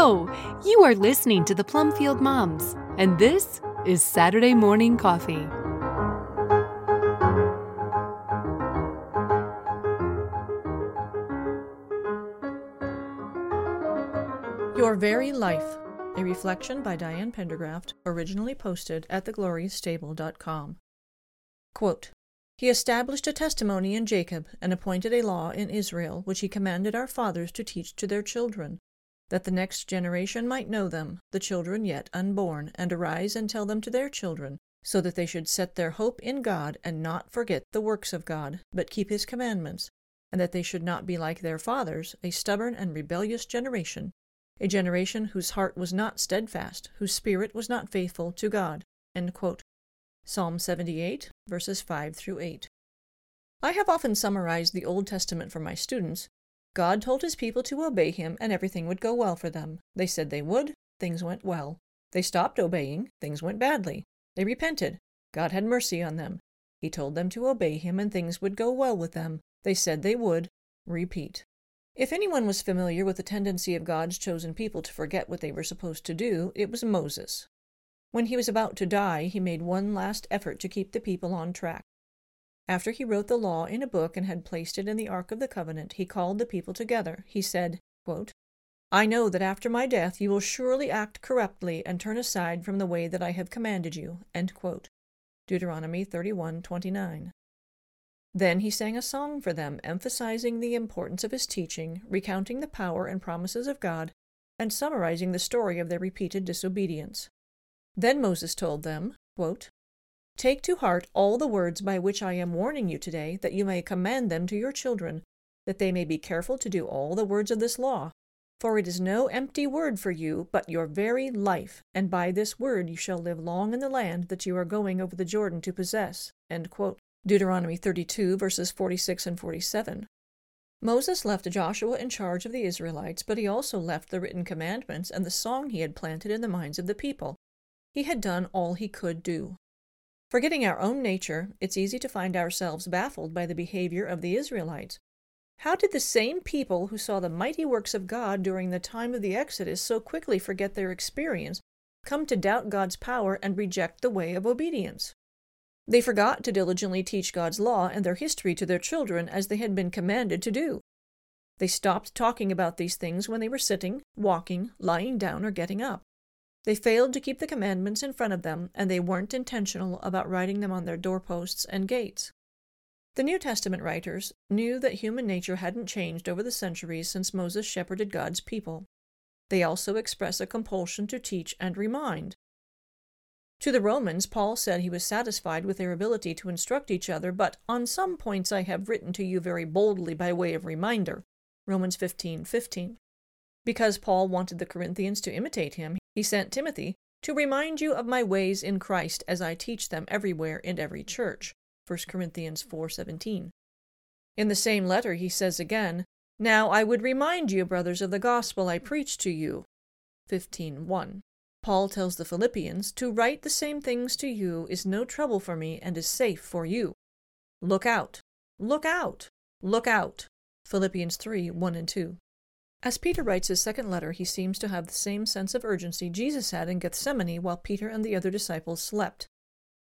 Hello! You are listening to the Plumfield Moms, and this is Saturday Morning Coffee. Your Very Life, a reflection by Diane Pendergraft, originally posted at theglorioustable.com. Quote, He established a testimony in Jacob and appointed a law in Israel, which he commanded our fathers to teach to their children, that the next generation might know them, the children yet unborn, and arise and tell them to their children, so that they should set their hope in God and not forget the works of God, but keep his commandments, and that they should not be like their fathers, a stubborn and rebellious generation, a generation whose heart was not steadfast, whose spirit was not faithful to God. Psalm 78, verses 5 through 8. I have often summarized the Old Testament for my students God told his people to obey him and everything would go well for them. They said they would, things went well. They stopped obeying, things went badly. They repented. God had mercy on them. He told them to obey him and things would go well with them. They said they would. Repeat. If anyone was familiar with the tendency of God's chosen people to forget what they were supposed to do, it was Moses. When he was about to die, he made one last effort to keep the people on track. After he wrote the law in a book and had placed it in the Ark of the Covenant, he called the people together. He said, quote, I know that after my death you will surely act corruptly and turn aside from the way that I have commanded you. Deuteronomy 31:29. Then he sang a song for them, emphasizing the importance of his teaching, recounting the power and promises of God, and summarizing the story of their repeated disobedience. Then Moses told them, quote, Take to heart all the words by which I am warning you today, that you may command them to your children, that they may be careful to do all the words of this law. For it is no empty word for you, but your very life, and by this word you shall live long in the land that you are going over the Jordan to possess. Deuteronomy 32, verses 46 and 47. Moses left Joshua in charge of the Israelites, but he also left the written commandments and the song he had planted in the minds of the people. He had done all he could do. Forgetting our own nature, it's easy to find ourselves baffled by the behavior of the Israelites. How did the same people who saw the mighty works of God during the time of the Exodus so quickly forget their experience, come to doubt God's power, and reject the way of obedience? They forgot to diligently teach God's law and their history to their children as they had been commanded to do. They stopped talking about these things when they were sitting, walking, lying down, or getting up. They failed to keep the commandments in front of them, and they weren't intentional about writing them on their doorposts and gates. The New Testament writers knew that human nature hadn't changed over the centuries since Moses shepherded God's people. They also express a compulsion to teach and remind. To the Romans, Paul said he was satisfied with their ability to instruct each other, but on some points I have written to you very boldly by way of reminder. Romans 15:15. 15. Because Paul wanted the Corinthians to imitate him, he sent Timothy to remind you of my ways in Christ as I teach them everywhere in every church. 1 Corinthians 4:17. In the same letter he says again, "Now I would remind you, brothers, of the gospel I preached to you." 15:1. Paul tells the Philippians, "To write the same things to you is no trouble for me and is safe for you." Look out. Look out. Look out. Philippians 3:1 and 2. As Peter writes his second letter, he seems to have the same sense of urgency Jesus had in Gethsemane while Peter and the other disciples slept.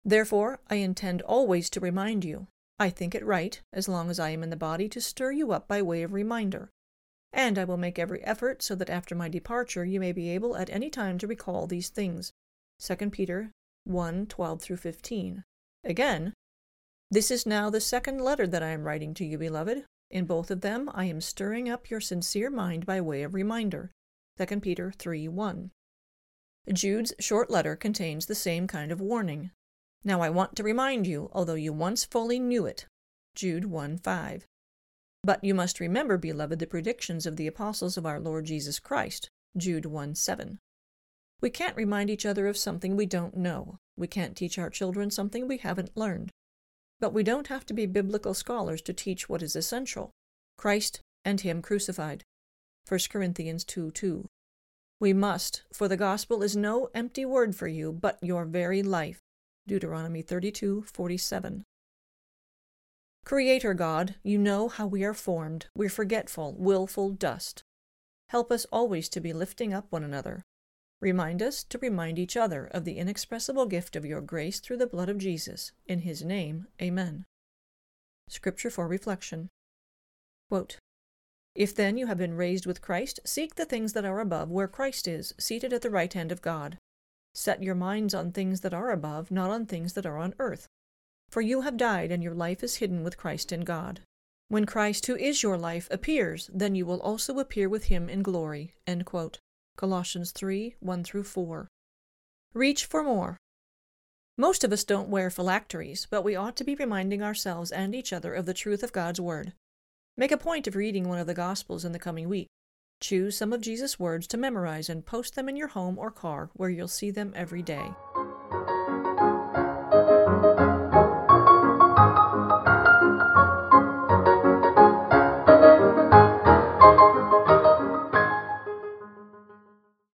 Therefore, I intend always to remind you. I think it right, as long as I am in the body, to stir you up by way of reminder. And I will make every effort so that after my departure you may be able at any time to recall these things. 2 Peter 1 12 through 15. Again, this is now the second letter that I am writing to you, beloved. In both of them, I am stirring up your sincere mind by way of reminder. 2 Peter 3 1. Jude's short letter contains the same kind of warning. Now I want to remind you, although you once fully knew it. Jude 1 5. But you must remember, beloved, the predictions of the apostles of our Lord Jesus Christ. Jude 1 7. We can't remind each other of something we don't know. We can't teach our children something we haven't learned. But we don't have to be biblical scholars to teach what is essential Christ and Him crucified. 1 Corinthians 2 2. We must, for the gospel is no empty word for you, but your very life. Deuteronomy 32 47. Creator God, you know how we are formed. We're forgetful, willful dust. Help us always to be lifting up one another. Remind us to remind each other of the inexpressible gift of your grace through the blood of Jesus. In his name, Amen. Scripture for reflection. Quote, if then you have been raised with Christ, seek the things that are above, where Christ is, seated at the right hand of God. Set your minds on things that are above, not on things that are on earth. For you have died, and your life is hidden with Christ in God. When Christ, who is your life, appears, then you will also appear with him in glory. Colossians 3 1 through 4. Reach for more. Most of us don't wear phylacteries, but we ought to be reminding ourselves and each other of the truth of God's Word. Make a point of reading one of the Gospels in the coming week. Choose some of Jesus' words to memorize and post them in your home or car where you'll see them every day.